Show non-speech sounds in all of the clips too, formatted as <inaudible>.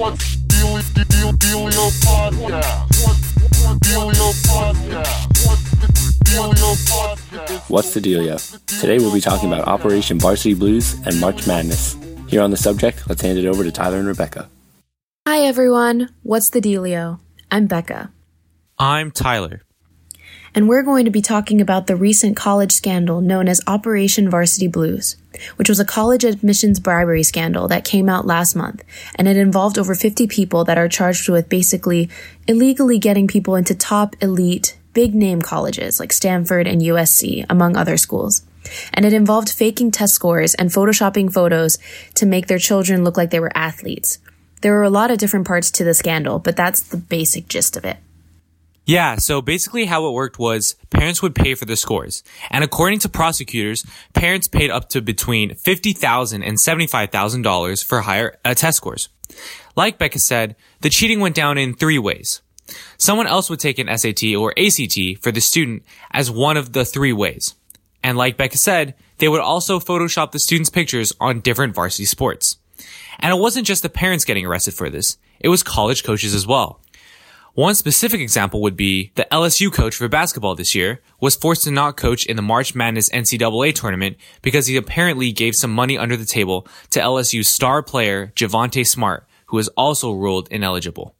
Podcast? What's Dealio Podcast? What's the Dealio Podcast? What's the dealio? Today we'll be talking about Operation Varsity Blues and March Madness. Here on the subject, let's hand it over to Tyler and Rebecca. Hi everyone, what's the dealio? I'm Becca, I'm Tyler. And we're going to be talking about the recent college scandal known as Operation Varsity Blues, which was a college admissions bribery scandal that came out last month, and it involved over 50 people that are charged with basically illegally getting people into top elite, big name colleges like Stanford and USC, among other schools. And it involved faking test scores and photoshopping photos to make their children look like they were athletes. There were a lot of different parts to the scandal, but that's the basic gist of it. Yeah, so basically how it worked was parents would pay for the scores. And according to prosecutors, parents paid up to between $50,000 and $75,000 for higher uh, test scores. Like Becca said, the cheating went down in three ways. Someone else would take an SAT or ACT for the student as one of the three ways. And like Becca said, they would also Photoshop the student's pictures on different varsity sports. And it wasn't just the parents getting arrested for this, it was college coaches as well. One specific example would be the LSU coach for basketball this year was forced to not coach in the March Madness NCAA tournament because he apparently gave some money under the table to LSU's star player Javonte Smart, who was also ruled ineligible.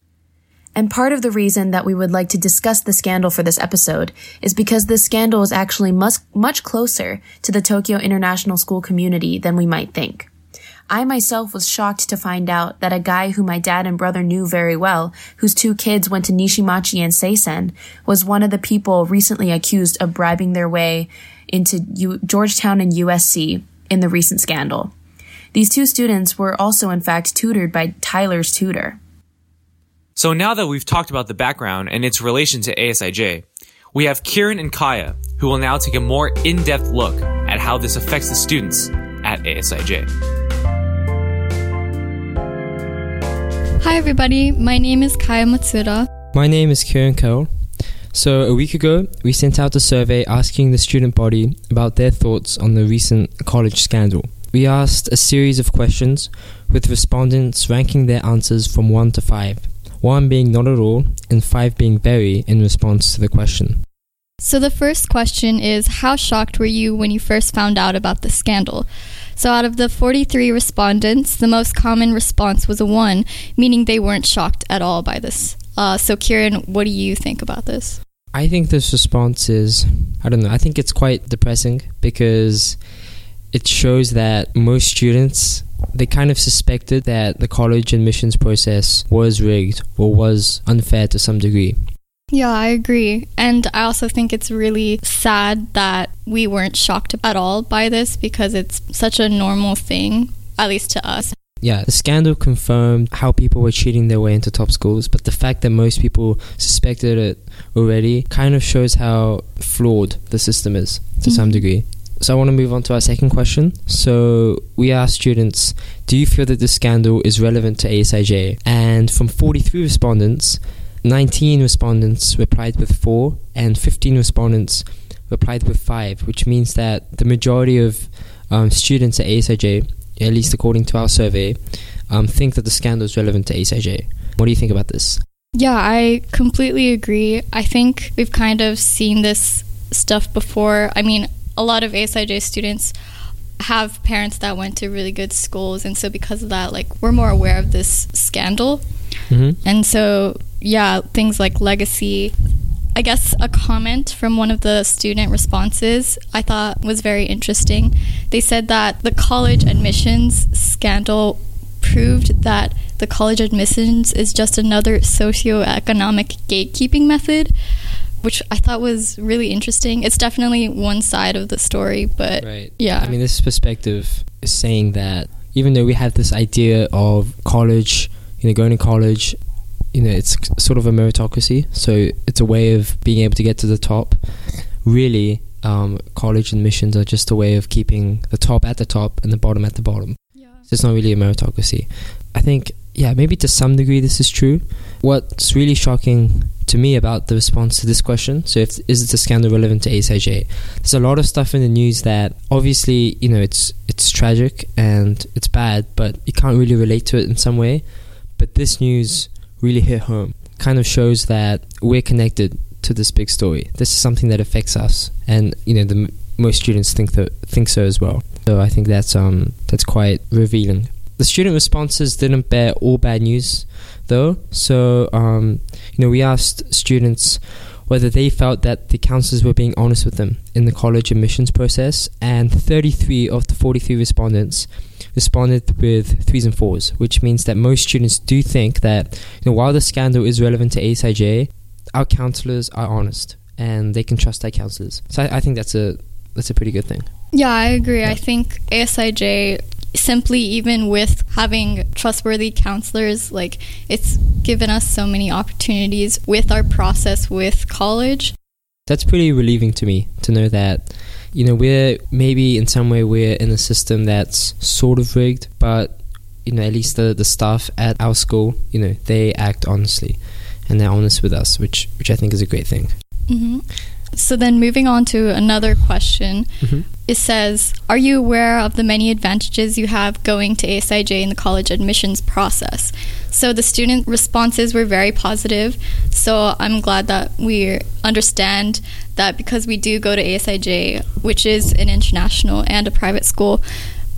And part of the reason that we would like to discuss the scandal for this episode is because this scandal is actually much, much closer to the Tokyo International School community than we might think. I myself was shocked to find out that a guy who my dad and brother knew very well, whose two kids went to Nishimachi and Seisen, was one of the people recently accused of bribing their way into U- Georgetown and USC in the recent scandal. These two students were also in fact tutored by Tyler's tutor. So now that we've talked about the background and its relation to ASIJ, we have Kieran and Kaya, who will now take a more in-depth look at how this affects the students at ASIJ. Hi, everybody. My name is Kaya Matsuda. My name is Kieran Cole. So, a week ago, we sent out a survey asking the student body about their thoughts on the recent college scandal. We asked a series of questions, with respondents ranking their answers from 1 to 5, 1 being not at all, and 5 being very in response to the question. So, the first question is How shocked were you when you first found out about the scandal? So, out of the 43 respondents, the most common response was a 1, meaning they weren't shocked at all by this. Uh, so, Kieran, what do you think about this? I think this response is, I don't know, I think it's quite depressing because it shows that most students they kind of suspected that the college admissions process was rigged or was unfair to some degree. Yeah, I agree. And I also think it's really sad that we weren't shocked at all by this because it's such a normal thing, at least to us. Yeah, the scandal confirmed how people were cheating their way into top schools, but the fact that most people suspected it already kind of shows how flawed the system is to some Mhm. degree. So I want to move on to our second question. So we asked students, do you feel that this scandal is relevant to ASIJ? And from 43 respondents, 19 respondents replied with 4 and 15 respondents replied with 5, which means that the majority of um, students at ASIJ, at least according to our survey, um, think that the scandal is relevant to ASIJ. What do you think about this? Yeah, I completely agree. I think we've kind of seen this stuff before. I mean, a lot of ASIJ students have parents that went to really good schools, and so because of that, like, we're more aware of this scandal. Mm-hmm. And so, yeah, things like legacy. I guess a comment from one of the student responses I thought was very interesting. They said that the college admissions scandal proved that the college admissions is just another socioeconomic gatekeeping method, which I thought was really interesting. It's definitely one side of the story, but Right. yeah. I mean, this perspective is saying that even though we have this idea of college, you know, going to college, you know, it's sort of a meritocracy. So it's a way of being able to get to the top. Really, um, college admissions are just a way of keeping the top at the top and the bottom at the bottom. yeah. So it's not really a meritocracy. I think, yeah, maybe to some degree this is true. What's really shocking to me about the response to this question, so if is it a scandal relevant to ASIJ? There's a lot of stuff in the news that obviously, you know, it's it's tragic and it's bad, but you can't really relate to it in some way. but this news really hit home. Kind of shows that we're connected to this big story. This is something that affects us, and you know, the most students think that think so as well. So I think that's um that's quite revealing. The student responses didn't bear all bad news, though. So um, you know, we asked students whether they felt that the counselors were being honest with them in the college admissions process, and 33 of the 43 respondents responded with threes and fours, which means that most students do think that you know, while the scandal is relevant to ASIJ, our counselors are honest and they can trust their counselors. So I, I think that's a that's a pretty good thing. Yeah, I agree. I think ASIJ simply even with having trustworthy counselors like it's given us so many opportunities with our process with college That's pretty relieving to me to know that you know we're maybe in some way we're in a system that's sort of rigged, but you know at least the the staff at our school you know they act honestly and they're honest with us, which which I think is a great thing. hmm So then moving on to another question. Mhm. It says, Are you aware of the many advantages you have going to ASIJ in the college admissions process? So the student responses were very positive. So I'm glad that we understand that because we do go to ASIJ, which is an international and a private school,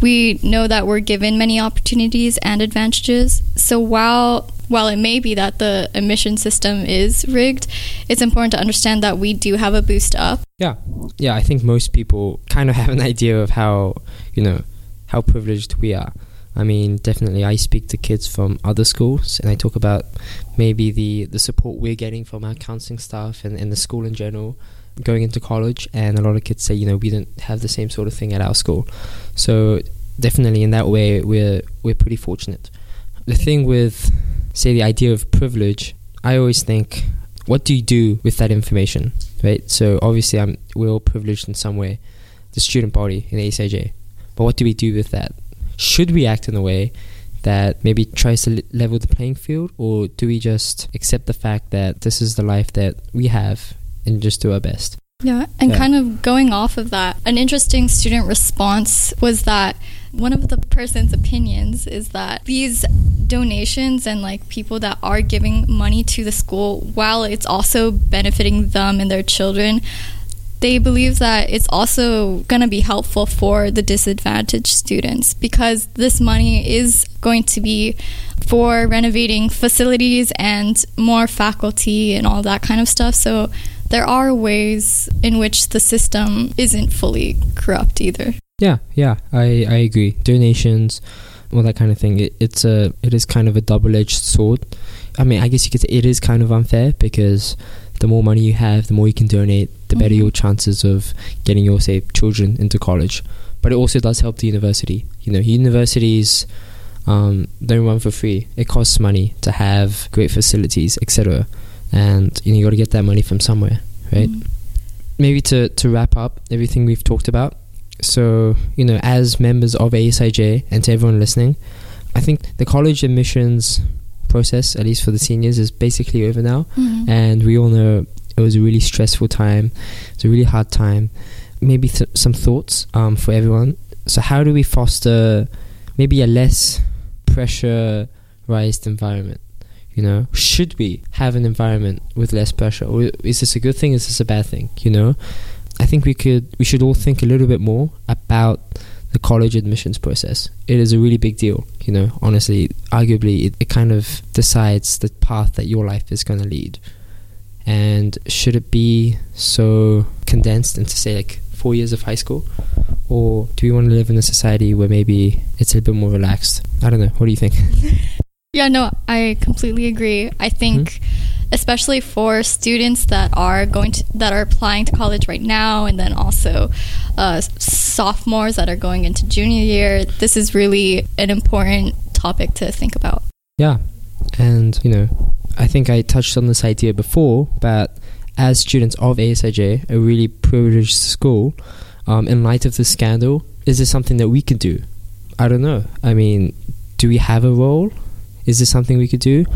we know that we're given many opportunities and advantages. So while while it may be that the admission system is rigged, it's important to understand that we do have a boost up. Yeah, yeah. I think most people kind of <laughs> have an idea of how you know how privileged we are. I mean, definitely, I speak to kids from other schools, and I talk about maybe the the support we're getting from our counselling staff and, and the school in general going into college. And a lot of kids say, you know, we don't have the same sort of thing at our school. So definitely, in that way, we're we're pretty fortunate. The thing with say the idea of privilege, I always think, what do you do with that information? right? So obviously, I'm we're all privileged in some way, the student body in ASIJ. But what do we do with that? Should we act in a way that maybe tries to level the playing field, or do we just accept the fact that this is the life that we have and just do our best? Yeah, and Yeah. kind of going off of that, an interesting student response was that one of the person's opinions is that these donations and like people that are giving money to the school, while it's also benefiting them and their children, they believe that it's also going to be helpful for the disadvantaged students because this money is going to be for renovating facilities and more faculty and all that kind of stuff. So there are ways in which the system isn't fully corrupt either. Yeah, yeah, I, I agree. Donations, all that kind of thing. It, it's a it is kind of a double edged sword. I mean, I guess you could say it is kind of unfair because the more money you have, the more you can donate, the better Mhm. your chances of getting your say children into college. But it also does help the university. You know, universities um, don't run for free. It costs money to have great facilities, etc. And you know, you got to get that money from somewhere, right? Mm. maybe to, to wrap up everything we've talked about. So, you know, as members of ASIJ and to everyone listening, I think the college admissions process, at least for the seniors, is basically over now. Mhm. And we all know it was a really stressful time, it's a really hard time. Maybe th- some thoughts um, for everyone. So, how do we foster maybe a less pressurized environment? You know, should we have an environment with less pressure, or is this a good thing? Is this a bad thing? You know, I think we could, we should all think a little bit more about the college admissions process. It is a really big deal. You know, honestly, arguably, it, it kind of decides the path that your life is going to lead. And should it be so condensed into say like four years of high school, or do we want to live in a society where maybe it's a little bit more relaxed? I don't know. What do you think? <laughs> Yeah, no, I completely agree. I think hmm? Especially for students that are going to that are applying to college right now and then also uh, sophomores that are going into junior year, this is really an important topic to think about. Yeah, and you know, I think I touched on this idea before, but as students of ASIJ, a really privileged school, um, in light of the scandal, is this something that we could do? I don't know. I mean, do we have a role? Is this something we could do,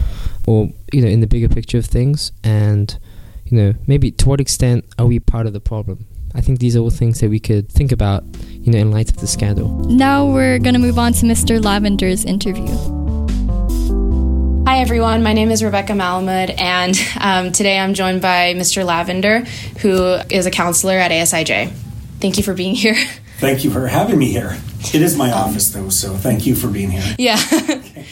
or you know, in the bigger picture of things, and you know, maybe to what extent are we part of the problem? I think these are all things that we could think about, you know, in light of the scandal. Now we're going to move on to Mr. Lavender's interview. Hi, everyone. My name is Rebecca Malamud, and um, today I'm joined by Mr. Lavender, who is a counselor at ASIJ. Thank you for being here. Thank you for having me here. It is my office, though, so thank you for being here. Yeah. okay,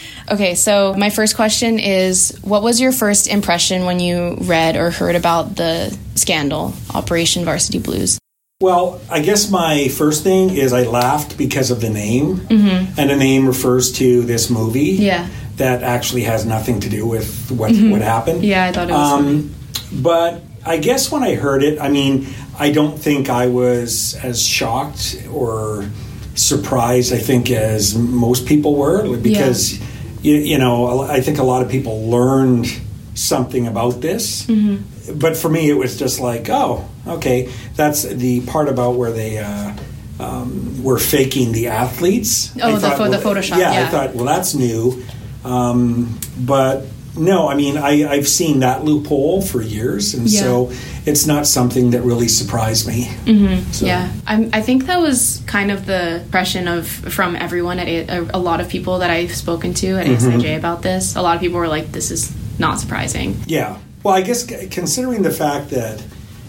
so my first question is What was your first impression when you read or heard about the scandal, Operation Varsity Blues? Well, I guess my first thing is I laughed because of the name, mm-hmm. and the name refers to this movie. Yeah. That actually has nothing to do with what what happened. Yeah, I thought it was. Um, but I guess when I heard it, I mean, I don't think I was as shocked or surprised. I think as most people were because Yeah. You, you know I think a lot of people learned something about this. Mm-hmm. But for me, it was just like, oh, okay, that's the part about where they. Uh, um, were faking the athletes. Oh, I the pho- the Photoshop, Yeah, I thought, well, that's new. Um, but no, I mean, I, I've seen that loophole for years, and Yeah. so it's not something that really surprised me. Mm-hmm. So, Yeah, I'm, I think that was kind of the impression of from everyone at a, a, a lot of people that I've spoken to at ASIJ about this. A lot of people were like, "This is not surprising." Yeah. Well, I guess considering the fact that,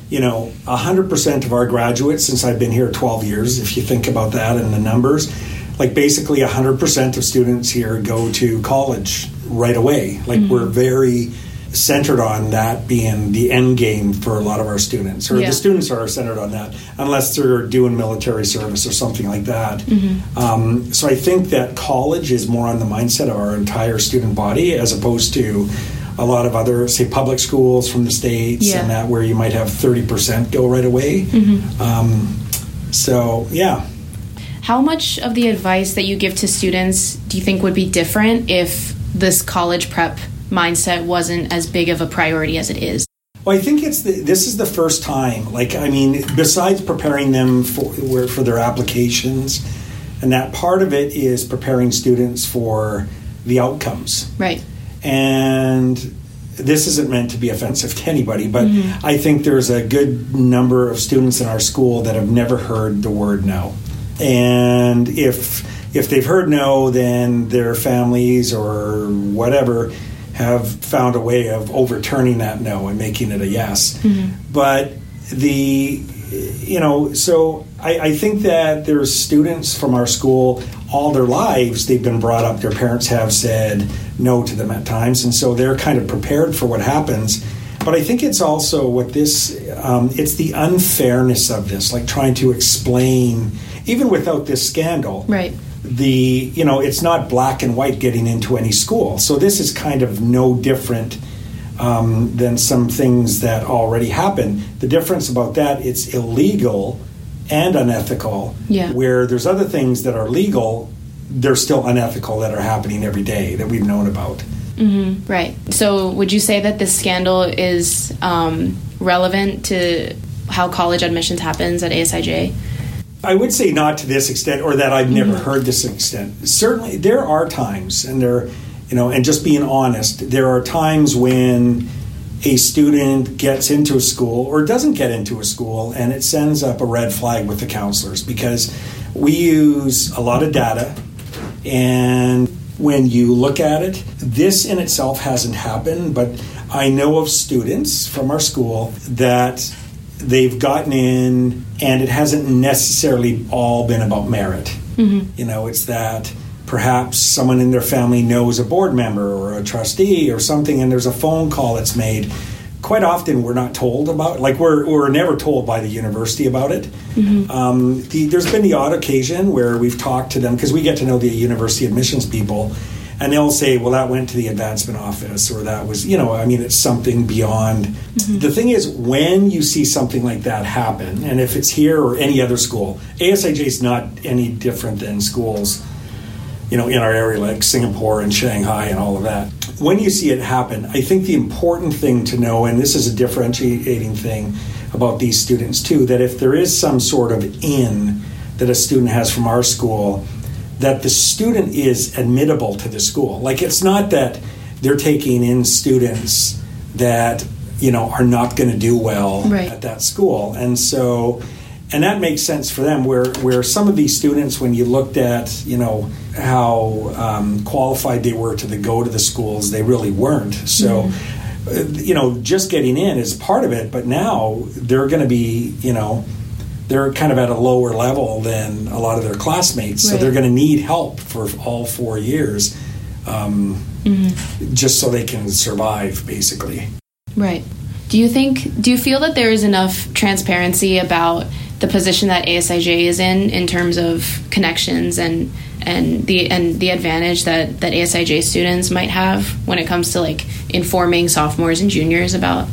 you know, 100% of our graduates, since I've been here 12 years, if you think about that and the numbers, like basically 100% of students here go to college right away. Like we're very centered on that being the end game for a lot of our students, or Yeah. the students are centered on that, unless they're doing military service or something like that. Um, so I think that college is more on the mindset of our entire student body as opposed to a lot of other, say, public schools from the states Yeah. and that where you might have 30% go right away. Um, so, yeah. How much of the advice that you give to students do you think would be different if this college prep mindset wasn't as big of a priority as it is? Well, I think it's the, this is the first time. Like, I mean, besides preparing them for for their applications, and that part of it is preparing students for the outcomes. Right. And this isn't meant to be offensive to anybody, but mm-hmm. I think there's a good number of students in our school that have never heard the word no. And if if they've heard no, then their families or whatever have found a way of overturning that no and making it a yes. But the you know, so I, I think that there's students from our school all their lives they've been brought up. Their parents have said no to them at times, and so they're kind of prepared for what happens. But I think it's also what this um, it's the unfairness of this, like trying to explain, even without this scandal, Right. The you know it's not black and white getting into any school so this is kind of no different um, than some things that already happen the difference about that it's illegal and unethical Yeah. where there's other things that are legal they're still unethical that are happening every day that we've known about Right. So, would you say that this scandal is um, relevant to how college admissions happens at ASIJ? I would say not to this extent, or that I've never mm-hmm. heard this extent. Certainly, there are times, and there, you know, and just being honest, there are times when a student gets into a school or doesn't get into a school, and it sends up a red flag with the counselors because we use a lot of data, and when you look at it, this in itself hasn't happened, but I know of students from our school that they've gotten in and it hasn't necessarily all been about merit. You know, it's that perhaps someone in their family knows a board member or a trustee or something and there's a phone call that's made. Quite often we're not told about like we're, we're never told by the university about it. Um, the, there's been the odd occasion where we've talked to them because we get to know the university admissions people and they'll say, well, that went to the advancement office, or that was, you know, I mean, it's something beyond. Mm-hmm. The thing is, when you see something like that happen, and if it's here or any other school, ASIJ is not any different than schools, you know, in our area like Singapore and Shanghai and all of that. When you see it happen, I think the important thing to know, and this is a differentiating thing about these students too, that if there is some sort of in that a student has from our school, that the student is admittable to the school. Like it's not that they're taking in students that you know are not going to do well Right. at that school, and so and that makes sense for them. Where where some of these students, when you looked at you know how um, qualified they were to the, go to the schools, they really weren't. So. uh, You know, just getting in is part of it, but now they're going to be, you know, they're kind of at a lower level than a lot of their classmates, so they're going to need help for all four years, um, just so they can survive, basically. Right. Do you think? Do you feel that there is enough transparency about the position that ASIJ is in in terms of connections and and the and the advantage that that ASIJ students might have when it comes to like informing sophomores and juniors about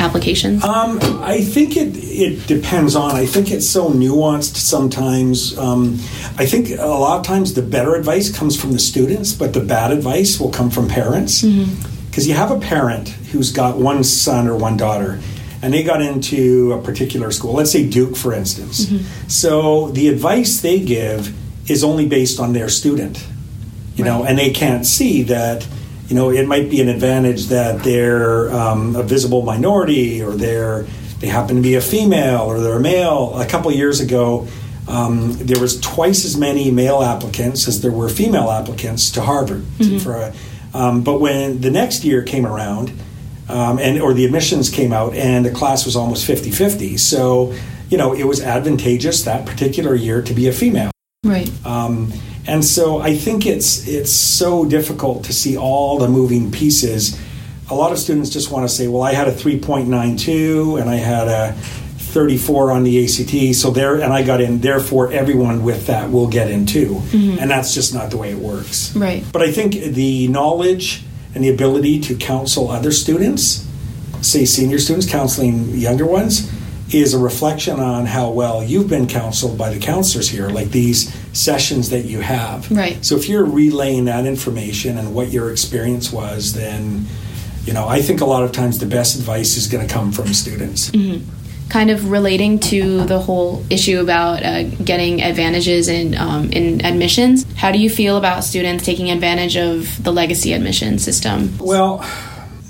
applications? Um, I think it it depends on. I think it's so nuanced sometimes. Um, I think a lot of times the better advice comes from the students, but the bad advice will come from parents. Because you have a parent who's got one son or one daughter, and they got into a particular school. Let's say Duke, for instance. So the advice they give is only based on their student you know, and they can't see that, you know, it might be an advantage that they're um, a visible minority or they're they happen to be a female or they're a male. A couple of years ago, um, there was twice as many male applicants as there were female applicants to Harvard. For a, um, but when the next year came around, um, and or the admissions came out, and the class was almost 50-50. So, you know, it was advantageous that particular year to be a female. right. And so I think it's it's so difficult to see all the moving pieces. A lot of students just want to say, "Well, I had a 3.92 and I had a 34 on the ACT, so there and I got in. Therefore, everyone with that will get in too." Mm-hmm. And that's just not the way it works. Right. But I think the knowledge and the ability to counsel other students, say senior students counseling younger ones, is a reflection on how well you've been counseled by the counselors here, like these sessions that you have. Right. So if you're relaying that information and what your experience was, then you know I think a lot of times the best advice is going to come from students. kind of relating to the whole issue about uh, getting advantages in um, in admissions. How do you feel about students taking advantage of the legacy admission system? Well,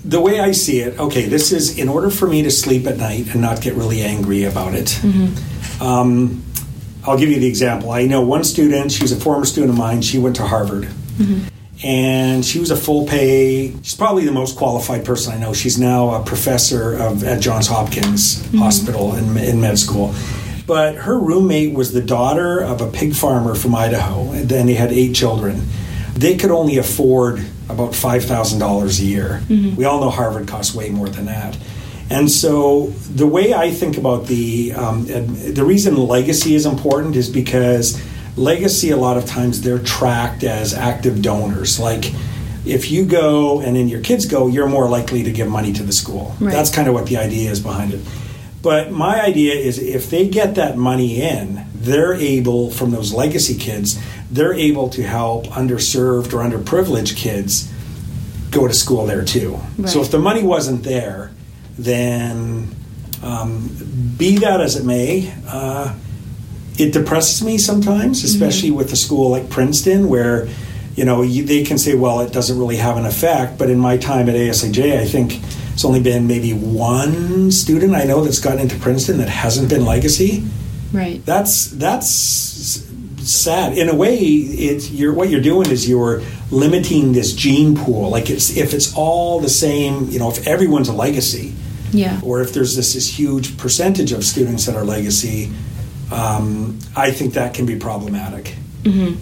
the way I see it, okay, this is in order for me to sleep at night and not get really angry about it. Um, I'll give you the example. I know one student, she was a former student of mine, she went to Harvard. Mm-hmm. And she was a full pay, she's probably the most qualified person I know. She's now a professor of, at Johns Hopkins mm-hmm. Hospital in, in med school. But her roommate was the daughter of a pig farmer from Idaho, and then they had eight children. They could only afford about $5,000 a year. Mm-hmm. We all know Harvard costs way more than that. And so the way I think about the um, the reason legacy is important is because legacy a lot of times they're tracked as active donors. Like if you go and then your kids go, you're more likely to give money to the school. Right. That's kind of what the idea is behind it. But my idea is if they get that money in, they're able, from those legacy kids, they're able to help underserved or underprivileged kids go to school there too. Right. So if the money wasn't there, then um, be that as it may, uh, it depresses me sometimes, especially with a school like Princeton, where you know you, they can say, well, it doesn't really have an effect. But in my time at ASIJ, I think it's only been maybe one student I know that's gotten into Princeton that hasn't been legacy. Right. That's that's sad in a way. It's you're what you're doing is you're limiting this gene pool. Like it's if it's all the same, you know, if everyone's a legacy, Yeah. or if there's this, this huge percentage of students that are legacy, um, I think that can be problematic.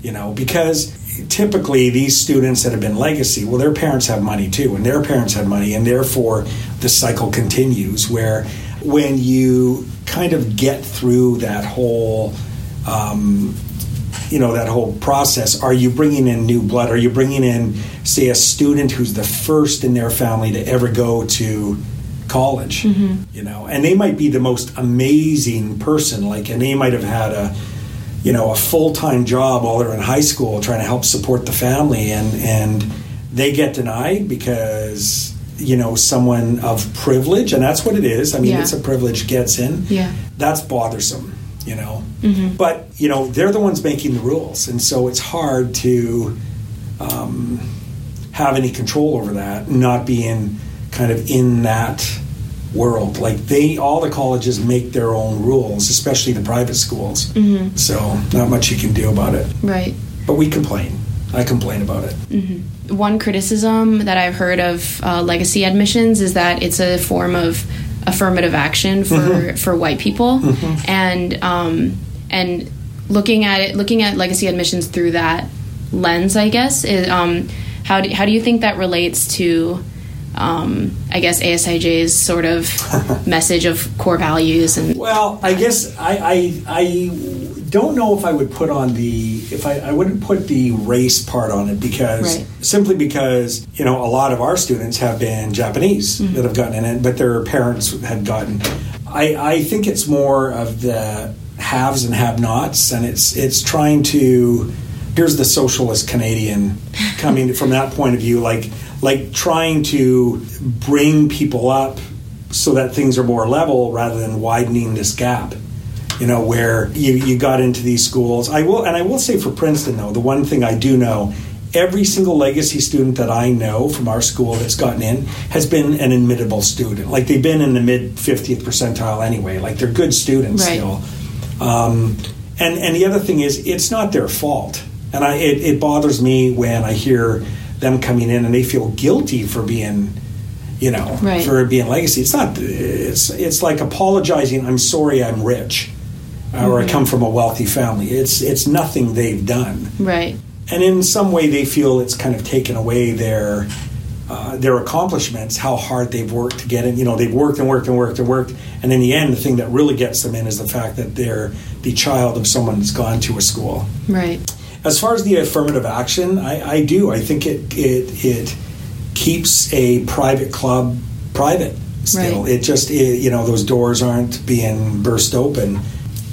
You know, because typically these students that have been legacy, well, their parents have money too, and their parents had money, and therefore the cycle continues. Where when you kind of get through that whole um, you know that whole process are you bringing in new blood are you bringing in say a student who's the first in their family to ever go to college you know and they might be the most amazing person like and they might have had a you know a full-time job while they're in high school trying to help support the family and and they get denied because you know someone of privilege and that's what it is i mean Yeah. it's a privilege gets in Yeah. that's bothersome, you know. But you know, they're the ones making the rules, and so it's hard to um, have any control over that, not being kind of in that world. Like they, all the colleges make their own rules, especially the private schools. Mm-hmm. So not much you can do about it. Right. But we complain. I complain about it. One criticism that I've heard of uh, legacy admissions is that it's a form of affirmative action for Mm-hmm. for white people, and um, and looking at it, looking at legacy admissions through that lens, I guess, is, um, how do, how do you think that relates to? Um, I guess ASIJ's sort of <laughs> message of core values and Well, I guess I, I I don't know if I would put on the if I, I wouldn't put the race part on it because Right. simply because you know a lot of our students have been Japanese Mm-hmm. that have gotten in it, but their parents had gotten. I I think it's more of the haves and have-nots, and it's it's trying to. Here's the socialist Canadian coming from that point of view, like like trying to bring people up so that things are more level rather than widening this gap you know where you, you got into these schools. I will and i will say for princeton though the one thing i do know every single legacy student that i know from our school that's gotten in has been an admittable student. Like they've been in the mid 50th percentile anyway. Like they're good students Right. still. Um, and and the other thing is it's not their fault and i it, it bothers me when i hear them coming in and they feel guilty for being you know Right. for being legacy it's not it's it's like apologizing i'm sorry i'm rich uh, or i come from a wealthy family it's it's nothing they've done right. and in some way they feel it's kind of taken away their uh, their accomplishments, how hard they've worked to get in. You know, they've worked and worked and worked and worked, and in the end, the thing that really gets them in is the fact that they're the child of someone that's gone to a school. Right. As far as the affirmative action, I, I do. I think it it it keeps a private club private still. Right. It just it, you know those doors aren't being burst open.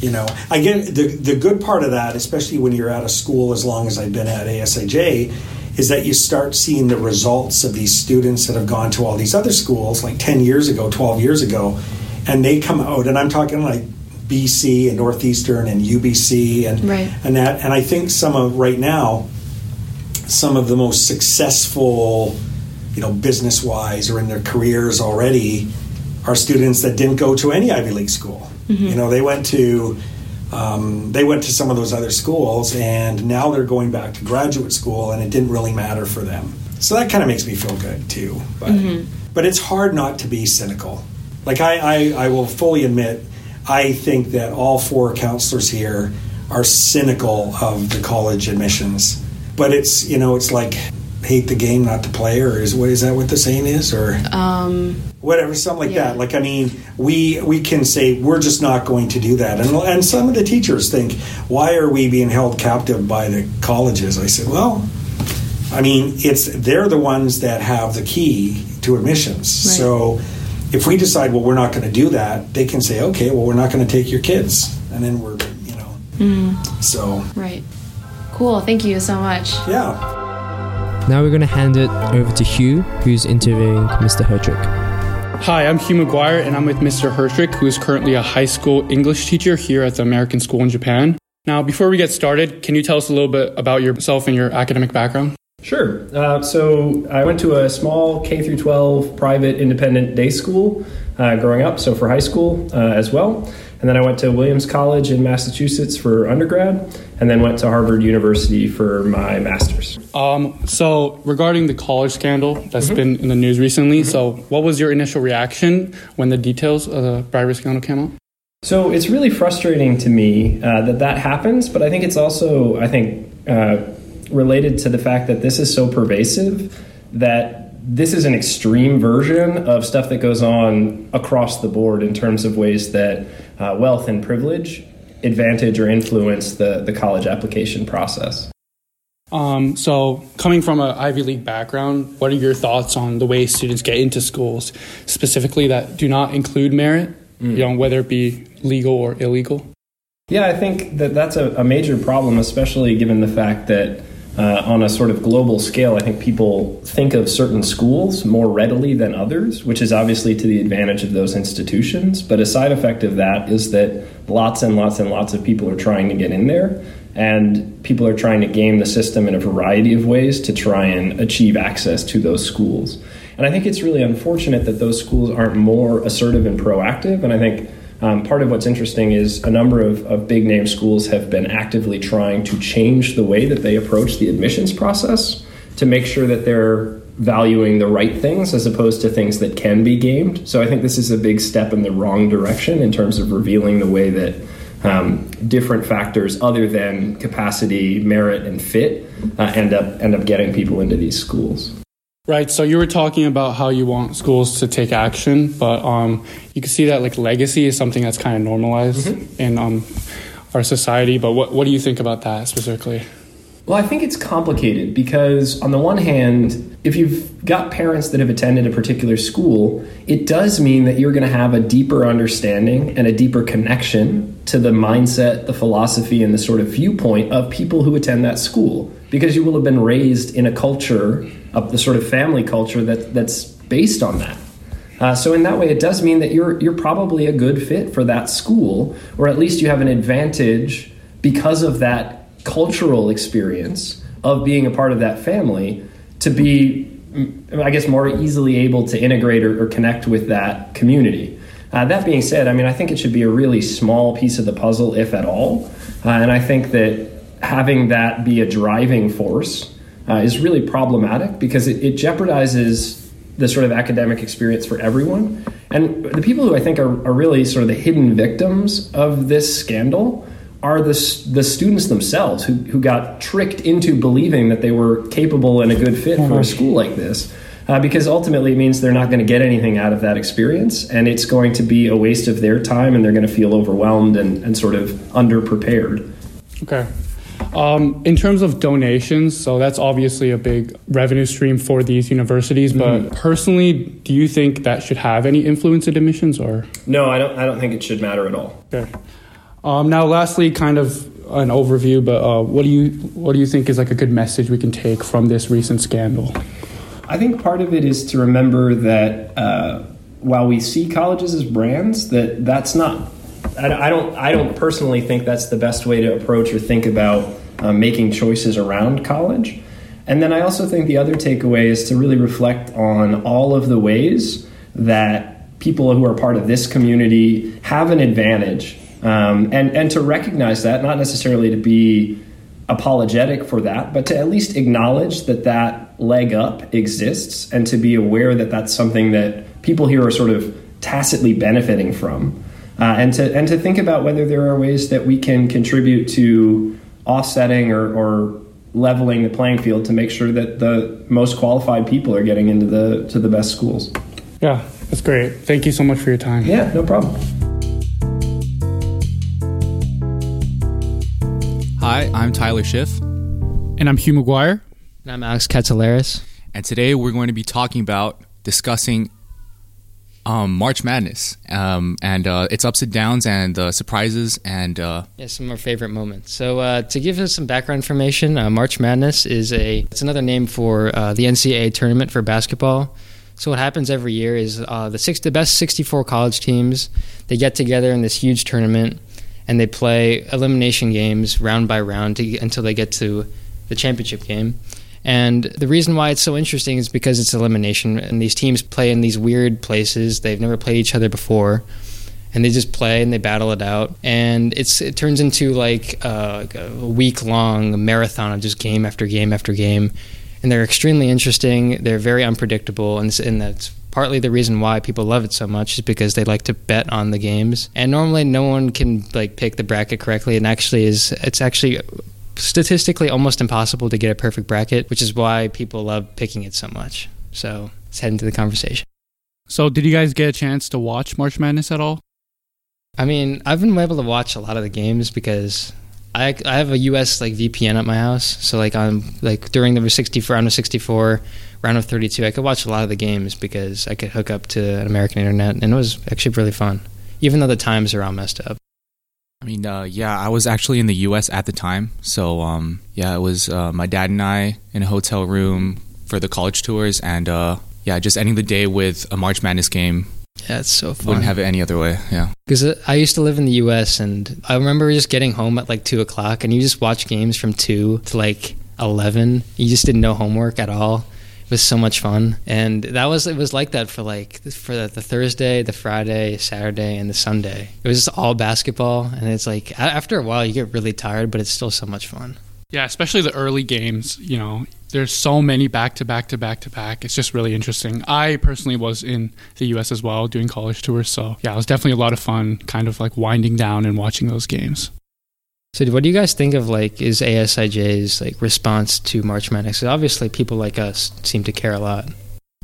You know, I get the the good part of that, especially when you're at a school as long as I've been at ASIJ, is that you start seeing the results of these students that have gone to all these other schools, like ten years ago, twelve years ago, and they come out, and I'm talking like BC and Northeastern and UBC and Right. and that, and I think some of right now, some of the most successful, you know, business wise or in their careers already, are students that didn't go to any Ivy League school. You know, they went to um, they went to some of those other schools, and now they're going back to graduate school, and it didn't really matter for them. So that kind of makes me feel good too. But but it's hard not to be cynical. Like I, I, I will fully admit, I think that all four counselors here are cynical of the college admissions. But it's you know it's like hate the game not the player. is what is that what the saying is, or Um, whatever, something like Yeah. that. Like I mean, we we can say we're just not going to do that, and and some of the teachers think, why are we being held captive by the colleges? I said, well, I mean, it's they're the ones that have the key to admissions. Right. So if we decide, well, we're not going to do that, they can say, okay, well, we're not going to take your kids, and then we're you know, Mm-hmm. so right. Cool. Thank you so much. yeah. Now we're going to hand it over to Hugh, who's interviewing Mr. Hertrick. Hi, I'm Hugh McGuire, and I'm with Mr. Hertrick, who is currently a high school English teacher here at the American School in Japan. Now, before we get started, can you tell us a little bit about yourself and your academic background? Sure. Uh, so I went to a small K through 12 private independent day school uh, growing up, so for high school uh, as well. And then I went to Williams College in Massachusetts for undergrad, and then went to Harvard University for my master's. Um, so, regarding the college scandal that's been in the news recently, so what was your initial reaction when the details of the bribery scandal came out? So it's really frustrating to me uh, that that happens, but I think it's also, I think, uh, related to the fact that this is so pervasive that this is an extreme version of stuff that goes on across the board in terms of ways that uh, wealth and privilege advantage or influence the, the college application process. Um, so, coming from an Ivy League background, what are your thoughts on the way students get into schools, specifically that do not include merit, you know, whether it be legal or illegal? Yeah, I think that that's a, a major problem, especially given the fact that uh, on a sort of global scale, I think people think of certain schools more readily than others, which is obviously to the advantage of those institutions. But a side effect of that is that lots and lots and lots of people are trying to get in there. and people are trying to game the system in a variety of ways to try and achieve access to those schools. And I think it's really unfortunate that those schools aren't more assertive and proactive. And I think um, part of what's interesting is a number of, of big name schools have been actively trying to change the way that they approach the admissions process to make sure that they're valuing the right things as opposed to things that can be gamed. So I think this is a big step in the wrong direction in terms of revealing the way that um, different factors other than capacity, merit, and fit uh, end up end up getting people into these schools. Right. So you were talking about how you want schools to take action, but um, you can see that like legacy is something that's kind of normalized mm-hmm. in um, our society. But what what do you think about that specifically? Well, I think it's complicated because, on the one hand, if you've got parents that have attended a particular school, it does mean that you're going to have a deeper understanding and a deeper connection to the mindset, the philosophy, and the sort of viewpoint of people who attend that school because you will have been raised in a culture, of the sort of family culture that, that's based on that. Uh, so in that way, it does mean that you're you're probably a good fit for that school, or at least you have an advantage because of that cultural experience of being a part of that family to be, I guess, more easily able to integrate or, or connect with that community. Uh, that being said, I mean, I think it should be a really small piece of the puzzle, if at all. Uh, and I think that having that be a driving force uh, is really problematic because it, it, jeopardizes the sort of academic experience for everyone. And the people who I think are, are really sort of the hidden victims of this scandal are the, the students themselves who, who got tricked into believing that they were capable and a good fit for a school like this. Uh, because ultimately it means they're not going to get anything out of that experience and it's going to be a waste of their time and they're going to feel overwhelmed and, and sort of underprepared. Okay. Um, in terms of donations, so that's obviously a big revenue stream for these universities. But mm-hmm. personally, do you think that should have any influence in admissions, or no? I don't. I don't think it should matter at all. Okay. Um, now, lastly, kind of an overview, but uh, what do you what do you think is like a good message we can take from this recent scandal? I think part of it is to remember that uh, while we see colleges as brands, that that's not. I, don't. I don't personally think that's the best way to approach or think about uh, making choices around college. And then I also think the other takeaway is to really reflect on all of the ways that people who are part of this community have an advantage um, and and to recognize that, not necessarily to be apologetic for that, but to at least acknowledge that that leg up exists, and to be aware that that's something that people here are sort of tacitly benefiting from, uh, and to and to think about whether there are ways that we can contribute to offsetting or, or leveling the playing field to make sure that the most qualified people are getting into the to the best schools. Yeah, that's great. Thank you so much for your time. Yeah, no problem. Hi, I'm Tyler Schiff. And I'm Hugh McGuire. And I'm Alex Katsalaris. And today we're going to be talking about discussing um, March Madness um, and uh, its ups and downs and uh, surprises and uh, yeah, some of our favorite moments. So uh, to give us some background information, uh, March Madness is a it's another name for uh, the NCAA tournament for basketball. So what happens every year is the six the best 64 college teams they get together in this huge tournament and they play elimination games round by round to, until they get to the championship game. And the reason why it's so interesting is because it's elimination, and these teams play in these weird places. They've never played each other before, and they just play and they battle it out. And it's it turns into like uh, a, a week long marathon of just game after game after game. And they're extremely interesting. They're very unpredictable, and, and that's partly the reason why people love it so much is because they like to bet on the games. And normally no one can like pick the bracket correctly and actually is it's actually statistically almost impossible to get a perfect bracket, which is why people love picking it so much. So, let's head into the conversation. So, did you guys get a chance to watch March Madness at all? I mean, I've been able to watch a lot of the games because I I have a US like VPN at my house. So like on like during the 64 round of 64 round of 32, I could watch a lot of the games because I could hook up to an American internet, and it was actually really fun, even though the times are all messed up. I mean, uh, yeah, I was actually in the U.S. at the time, so um, yeah, it was uh, my dad and I in a hotel room for the college tours, and uh, yeah, just ending the day with a March Madness game. Yeah, it's so fun. Wouldn't have it any other way. Yeah. Because I used to live in the U.S. and I remember just getting home at like two o'clock, and you just watch games from two to like eleven. You just didn't know homework at all. Was so much fun, and that was it was like that for like for the, the Thursday, the Friday, Saturday, and the Sunday. It was just all basketball, and it's like after a while you get really tired, but it's still so much fun. Yeah, especially the early games. You know, there's so many back to back to back to back. It's just really interesting. I personally was in the U.S. as well doing college tours, so yeah, it was definitely a lot of fun. Kind of like winding down and watching those games. So, what do you guys think of like is ASIJ's like response to March Madness? obviously, people like us seem to care a lot.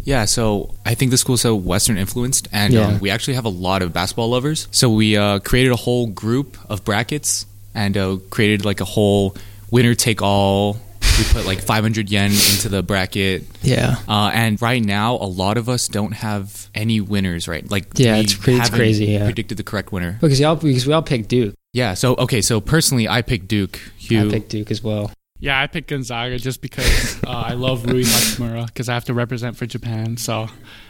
Yeah, so I think the school's so Western influenced, and Yeah. um, we actually have a lot of basketball lovers. So we uh, created a whole group of brackets and uh, created like a whole winner take all. We put like <laughs> 500 yen into the bracket. Yeah. Uh, and right now, a lot of us don't have any winners, right? Like, Yeah, we it's it's crazy, yeah. predicted the correct winner. Because y'all because we all picked Duke. Yeah, so, okay, so personally, I picked Duke. Hugh, I picked Duke as well. Yeah, I picked Gonzaga just because <laughs> uh, I love Rui Hachimura because I have to represent for Japan. So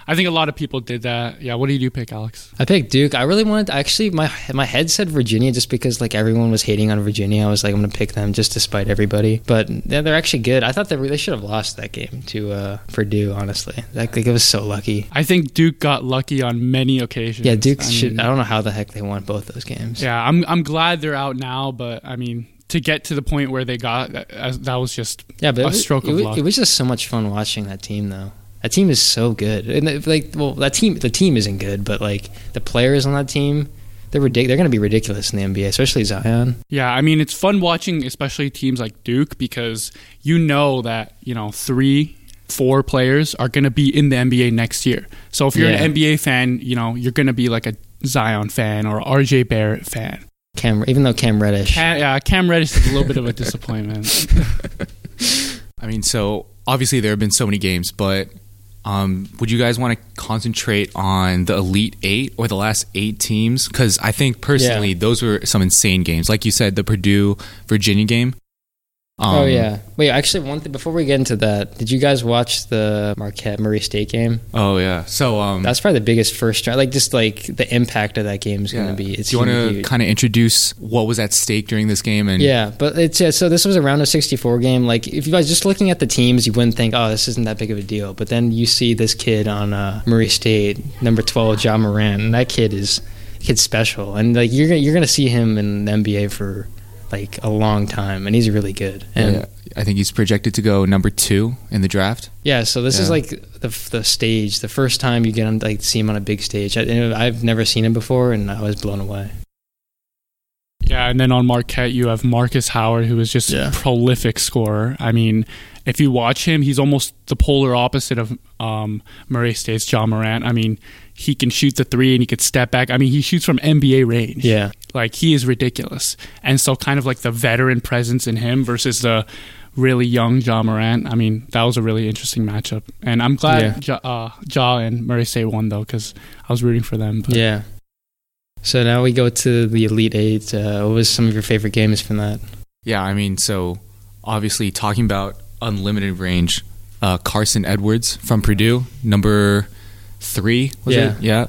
I think a lot of people did that. Yeah, what did you pick, Alex? I picked Duke. I really wanted actually my my head said Virginia just because like everyone was hating on Virginia. I was like I'm gonna pick them just to spite everybody. But yeah, they're actually good. I thought they they should have lost that game to uh, Purdue. Honestly, like, like it was so lucky. I think Duke got lucky on many occasions. Yeah, Duke I should. mean, I don't know how the heck they won both those games. Yeah, I'm I'm glad they're out now, but I mean to get to the point where they got that, that was just Yeah, but a was, stroke of was, luck. it was just so much fun watching that team though. That team is so good. And like, well, that team the team isn't good, but like the players on that team, they're ridic- They're going to be ridiculous in the NBA, especially Zion. Yeah, I mean it's fun watching, especially teams like Duke, because you know that you know three, four players are going to be in the NBA next year. So if you're Yeah. an NBA fan, you know you're going to be like a Zion fan or RJ Barrett fan. Cam, even though Cam Reddish, Cam, yeah, Cam Reddish is a little bit of a disappointment. <laughs> I mean, so obviously there have been so many games, but um, would you guys want to concentrate on the Elite Eight or the last eight teams? Because I think personally, Yeah. those were some insane games. Like you said, the Purdue Virginia game. Oh Um, yeah. Wait, actually, one thing before we get into that, did you guys watch the Marquette Murray State game? Oh yeah. So um, That's probably the biggest first round. Like just like the impact of that game is yeah. going to be. It's Do you want to kind of introduce what was at stake during this game? And Yeah, but it's yeah, so this was a round of 64 game. Like if you guys just looking at the teams, you wouldn't think, oh, this isn't that big of a deal. But then you see this kid on uh, Murray State, number 12, Ja Morant, and that kid is kid's special, and like you're gonna- you're gonna see him in the NBA for like a long time, and he's really good. And Yeah, I think he's projected to go number two in the draft. yeah, so this is like the the stage, the first time you get on like see him on a big stage. I, I've never seen him before, and I was blown away. Yeah, and then on Marquette you have Marcus Howard, who is just Yeah. a prolific scorer. I mean, if you watch him, he's almost the polar opposite of um, Murray State's Ja Morant. I mean, he can shoot the three and he could step back. I mean, he shoots from NBA range. Yeah. like he is ridiculous. And so, kind of like the veteran presence in him versus the really young Ja Morant. I mean, that was a really interesting matchup. And I'm glad Yeah. Ja, uh, Ja and Murray State won though, because I was rooting for them. But Yeah. So now we go to the Elite Eight. Uh, what was some of your favorite games from that? Yeah, I mean, so obviously talking about unlimited range, uh, Carson Edwards from Purdue, number three, was Yeah. it? Yeah.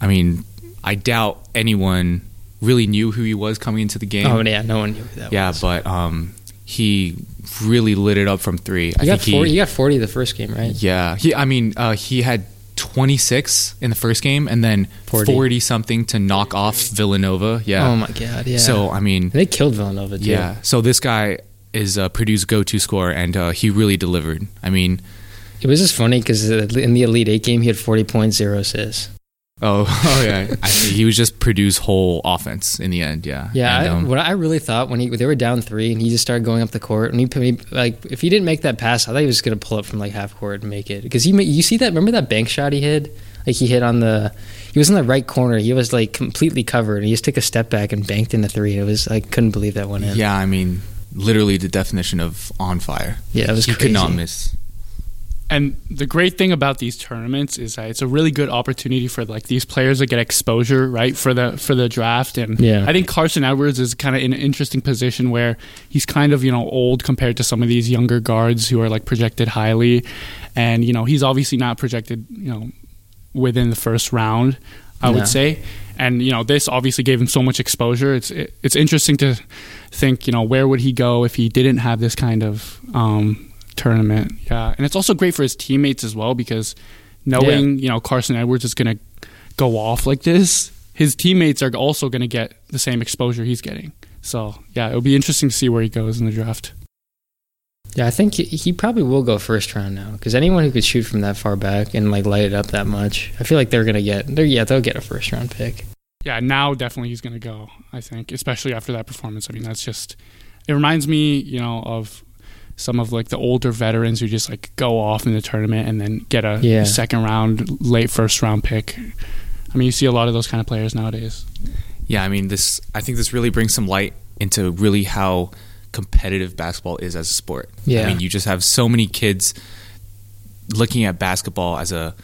I mean, I doubt anyone really knew who he was coming into the game. Oh yeah, no one knew who that yeah, was. but um, he really lit it up from three. I He got think forty. he, He got forty the first game, right? yeah, he. I mean, uh, he had 26 in the first game, and then 40. 40, something to knock off Villanova. Yeah. Oh my god. Yeah. So I mean, they killed Villanova. Too. yeah. So this guy is uh, Purdue's go-to scorer, and uh, he really delivered. I mean, It was just funny because in the Elite Eight game, he had forty point zero assists. oh, <laughs> oh yeah. <laughs> I he was just Purdue's whole offense in the end. Yeah. Yeah, And, I, um, what I really thought when he they were down three and he just started going up the court and he, he like if he didn't make that pass, I thought he was gonna pull up from like half court and make it because he you see that remember that bank shot he hit like he hit on the he was in the right corner he was like completely covered and he just took a step back and banked in the three it was I couldn't believe that went in yeah. I mean, literally the definition of on fire. yeah it was he crazy could not miss. And the great thing about these tournaments is that it's a really good opportunity for like these players to get exposure, right, for the for the draft. And Yeah. I think Carson Edwards is kind of in an interesting position where he's kind of you know old compared to some of these younger guards who are like projected highly, and you know he's obviously not projected you know within the first round. I No. would say, and you know, this obviously gave him so much exposure. It's it, it's interesting to think, you know, where would he go if he didn't have this kind of um, tournament? Yeah, and it's also great for his teammates as well because knowing you know Carson Edwards is going to go off like this, his teammates are also going to get the same exposure he's getting. So yeah, it'll be interesting to see where he goes in the draft. Yeah, I think he, he probably will go first round now because anyone who could shoot from that far back and like light it up that much, I feel like they're gonna get. They're, yeah, they'll get a first round pick. Yeah, now definitely he's going to go. I think, especially after that performance. I mean, that's just. It reminds me, you know, of some of like the older veterans who just like go off in the tournament and then get a Yeah. second round, late first round pick. I mean, you see a lot of those kind of players nowadays. Yeah, I mean this. I think this really brings some light into really how competitive basketball is as a sport. Yeah. I mean, you just have so many kids looking at basketball as a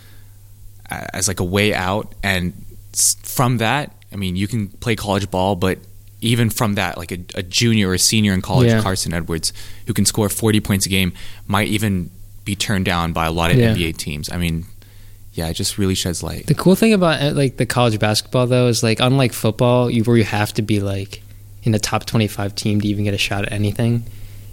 as like a way out, and from that, I mean, you can play college ball, but even from that, like a, a junior or a senior in college, Yeah. Carson Edwards, who can score forty points a game, might even be turned down by a lot of Yeah. NBA teams. I mean, yeah, it just really sheds light. The cool thing about uh, like the college basketball though is like unlike football, you where you have to be like in the top twenty five team to even get a shot at anything.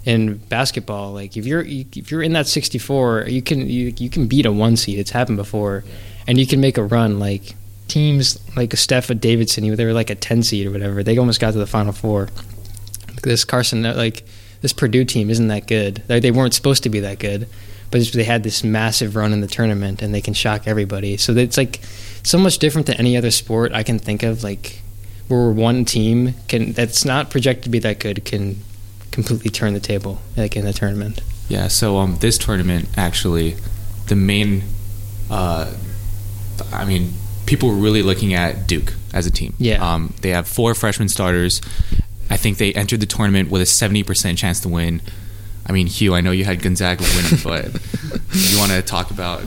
In basketball, like if you're if you're in that sixty four, you can you, you can beat a one seed. It's happened before, and you can make a run. Like teams like Steph and Davidson, they were like a ten seed or whatever. They almost got to the final four. This Carson, like this Purdue team, isn't that good. They weren't supposed to be that good, but they had this massive run in the tournament, and they can shock everybody. So it's like so much different than any other sport I can think of. Like where one team can that's not projected to be that good can completely turn the table, like in the tournament. Yeah, so um, this tournament actually, the main, uh, I mean, people were really looking at Duke as a team. Yeah. Um, they have four freshman starters. I think they entered the tournament with a seventy percent chance to win. I mean, Hugh, I know you had Gonzaga winning, <laughs> but you want to talk about?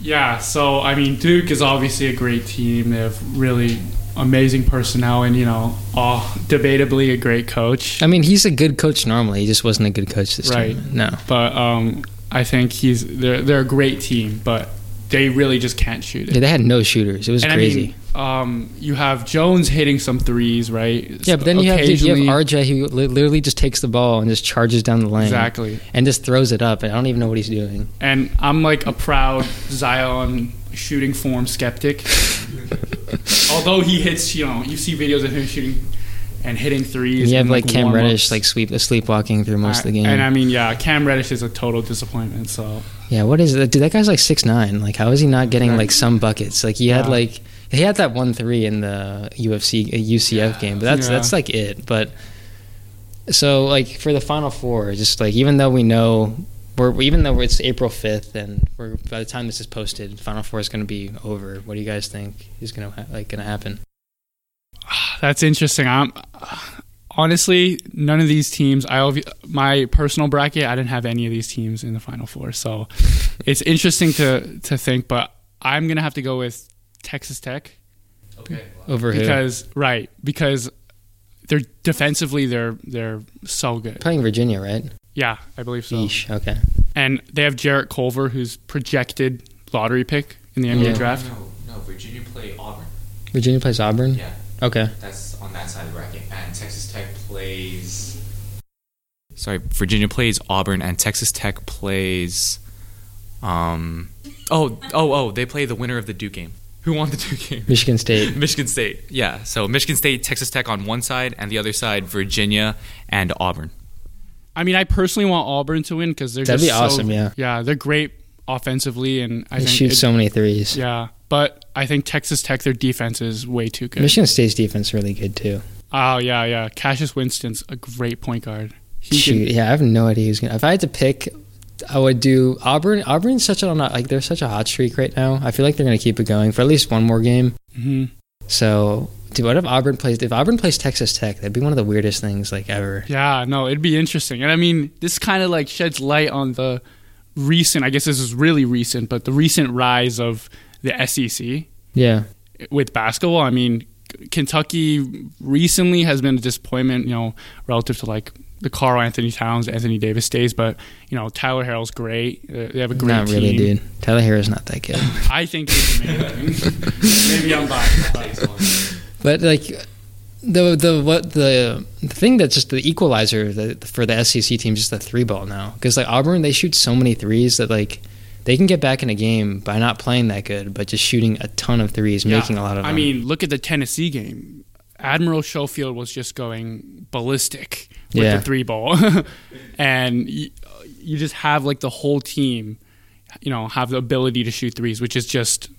Yeah, so I mean, Duke is obviously a great team. They have really amazing personnel, and you know, uh, debatably a great coach. I mean, he's a good coach normally. He just wasn't a good coach this Right. tournament. No. But um, I think he's they're they're a great team, but they really just can't shoot it. Yeah, they had no shooters. It was and crazy. I mean, um, you have Jones hitting some threes, right? yeah, but then you have, you have RJ who li- literally just takes the ball and just charges down the lane. Exactly. And just throws it up, and I don't even know what he's doing. And I'm like a proud Zion shooting form skeptic. <laughs> Although he hits, you know, you see videos of him shooting and hitting threes. And you have in, like Cam. Reddish like sweep sleepwalking through most of the game. And I mean, yeah, Cam Reddish is a total disappointment. So Yeah, what is it? Dude, that guy's like six nine. Like, how is he not getting like some buckets? Like, he had like he had that one three in the UFC uh, UCF game, but that's Yeah. that's like it. But so like for the final four, just like even though we know we're even though it's April fifth, and we're by the time this is posted, final four is going to be over. What do you guys think is going to ha- like going to happen? That's interesting. I'm honestly none of these teams. I my personal bracket. I didn't have any of these teams in the final four, so it's interesting to to think. But I'm gonna have to go with Texas Tech. Okay. Over who? because right because they're defensively they're they're so good. Playing Virginia, right? Yeah, I believe so. Yeesh. Okay. And they have Jarrett Culver, who's projected lottery pick in the NBA Yeah. draft. No, no, Virginia play Auburn. Virginia plays Auburn. Yeah. Okay. That's on that side of the bracket. And Texas Tech plays. Sorry, Virginia plays Auburn, and Texas Tech plays. Um. Oh, oh, oh! They play the winner of the Duke game. Who won the Duke game? Michigan State. <laughs> Michigan State. Yeah. So Michigan State, Texas Tech on one side, and the other side Virginia and Auburn. I mean, I personally want Auburn to win because they're That'd just be so- awesome, yeah. yeah, they're great offensively, and I They think shoot it- so many threes. Yeah, but I think Texas Tech their defense is way too good. Michigan State's defense is really good too. Oh yeah, yeah. Cassius Winston's a great point guard. He Shoot, can, yeah, I have no idea who's gonna. If I had to pick, I would do Auburn. Auburn's such a like they're such a hot streak right now. I feel like they're gonna keep it going for at least one more game. Mhm. So, dude, what if Auburn plays? If Auburn plays Texas Tech, that'd be one of the weirdest things like ever. Yeah, no, it'd be interesting. And I mean, this kind of like sheds light on the recent, I guess this is really recent, but the recent rise of the SEC Yeah, with basketball. I mean, Kentucky recently has been a disappointment, you know, relative to like the Karl Anthony Towns, Anthony Davis days, but you know Tyler Herro's great. Uh, they have a great Not team. really, dude. Tyler Herro's not that good. <laughs> I think he's amazing. Maybe I'm biased. but- But like the the what the the thing that's just the equalizer the, for the SEC team is just the three ball now because like Auburn they shoot so many threes that like they can get back in a game by not playing that good but just shooting a ton of threes, Yeah. making a lot of them. I mean, look at the Tennessee game. Admiral Schofield was just going ballistic with Yeah. the three ball, <laughs> and you, you just have like the whole team, you know, have the ability to shoot threes, which is just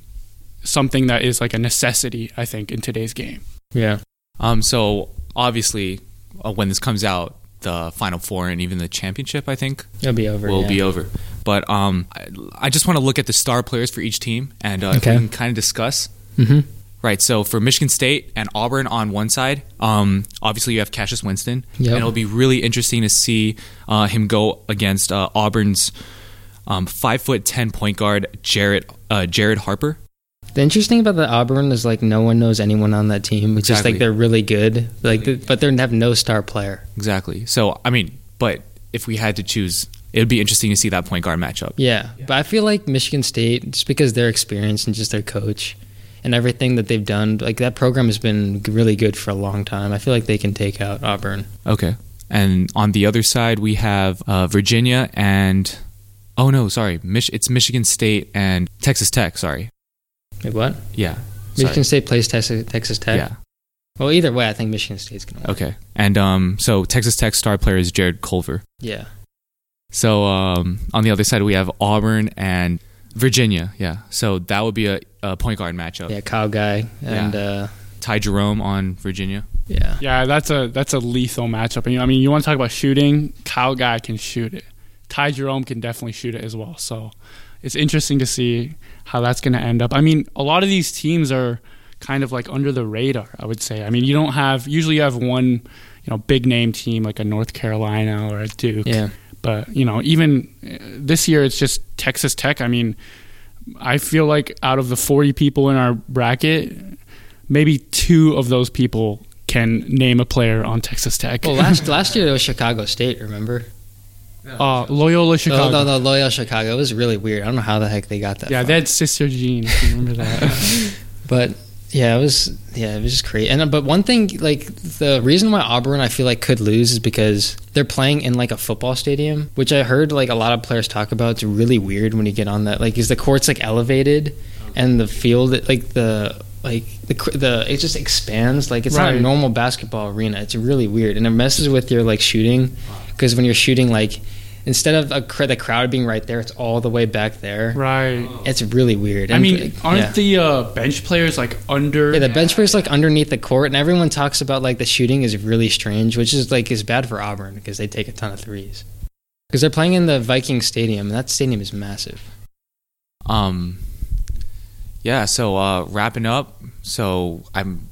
something that is like a necessity, I think, in today's game. yeah, Um, so obviously, uh, when this comes out, the Final Four and even the championship, I think, it'll be over. will yeah. be over. But um, I, I just want to look at the star players for each team and uh, Okay. we can kind of discuss. Mhm. Right. So for Michigan State and Auburn on one side, um, obviously you have Cassius Winston, Yep. and it'll be really interesting to see uh, him go against uh, Auburn's um, five foot ten point guard Jared uh, Jared Harper. The interesting about the Auburn is like no one knows anyone on that team. It's just like they're really good, like but they have no star player. Exactly. So I mean, but if we had to choose, it would be interesting to see that point guard matchup. Yeah, but I feel like Michigan State, just because their experience and just their coach and everything that they've done, like that program has been really good for a long time. I feel like they can take out Auburn. Okay. And on the other side, we have uh, Virginia and oh no, sorry, Mich- it's Michigan State and Texas Tech. Sorry. Wait, what? Yeah. Michigan Sorry. State plays Texas, Texas Tech. Yeah. Well, either way, I think Michigan State's gonna win. Okay. And um, so Texas Tech star player is Jarrett Culver. Yeah. So um, on the other side, we have Auburn and Virginia. Yeah. So that would be a, a point guard matchup. Yeah, Kyle Guy and Yeah. uh, Ty Jerome on Virginia. yeah. Yeah, that's a that's a lethal matchup. And, I mean, you want to talk about shooting? Kyle Guy can shoot it. Ty Jerome can definitely shoot it as well. So it's interesting to see how that's going to end up. I mean, a lot of these teams are kind of like under the radar. I would say. I mean, you don't have usually you have one you know big name team like a North Carolina or a Duke. Yeah. But you know, even uh, this year, it's just Texas Tech. I mean, I feel like out of the 40 people in our bracket, maybe two of those people can name a player on Texas Tech. Well, last last year it was Chicago State. Remember? uh, Loyola Chicago. Oh, no, no, Loyola Chicago. It was really weird. I don't know how the heck they got that. Yeah, far. they had Sister Jean. if you Remember that? <laughs> But yeah, it was yeah, it was just crazy. And uh, but one thing, like the reason why Auburn I feel like could lose is because they're playing in like a football stadium, which I heard like a lot of players talk about. It's really weird when you get on that. Like, is the court's like elevated, and the field like the like the the it just expands like it's not a normal basketball arena. It's really weird, and it messes with your like shooting because when you're shooting like. Instead of a, cr- the crowd being right there, it's all the way back there. right. It's really weird. I And, mean, aren't yeah. the uh, bench players like under? Yeah, the bench players like underneath the court, and everyone talks about like the shooting is really strange, which is like is bad for Auburn because they take a ton of threes. Because they're playing in the Viking Stadium, and that stadium is massive. Um, yeah. So uh, wrapping up. So I'm.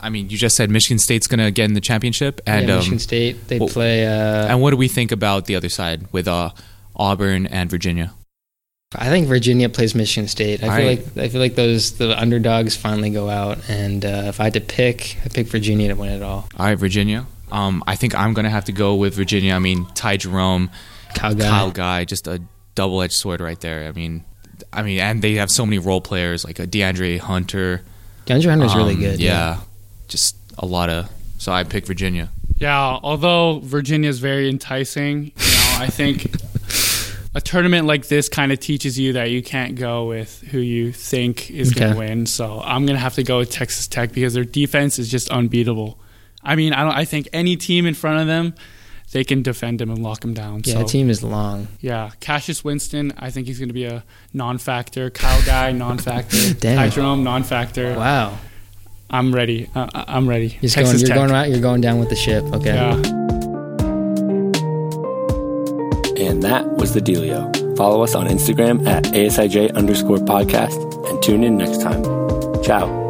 I mean, you just said Michigan State's going to get in the championship, and yeah, um, Michigan State they well- play. Uh, and what do we think about the other side with uh, Auburn and Virginia? I think Virginia plays Michigan State. I All feel right. like I feel like those the underdogs finally go out, and uh, if I had to pick, I pick Virginia to win it all. All right, Virginia. Um, I think I'm going to have to go with Virginia. I mean, Ty Jerome, Kyle Guy. Kyle Guy, just a double-edged sword right there. I mean, I mean, and they have so many role players like a DeAndre Hunter. DeAndre Hunter's really Um, good. Yeah, just a lot of. So I pick Virginia. Yeah, although Virginia is very enticing, you know, I think a tournament like this kind of teaches you that you can't go with who you think is going to win. So I'm going to have to go with Texas Tech because their defense is just unbeatable. I mean, I don't. I think any team in front of them, they can defend them and lock them down. yeah. so the team is long. yeah, Cassius Winston, I think he's going to be a non-factor. Kyle Guy, non-factor. <laughs> Damn. Ty Jerome, non-factor. Wow, I'm ready. Uh, I'm ready. He's Texas going. You're Tech. going out. You're going down with the ship. Okay. Yeah. And that was the Delio. Follow us on Instagram at ASIJ underscore podcast and tune in next time. Ciao.